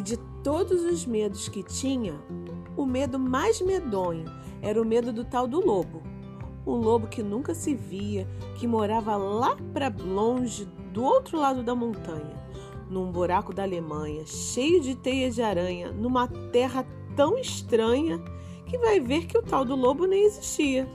E de todos os medos que tinha, o medo mais medonho era o medo do tal do lobo. Um lobo que nunca se via, que morava lá para longe, do outro lado da montanha, num buraco da Alemanha, cheio de teias de aranha, numa terra tão estranha que vai ver que o tal do lobo nem existia.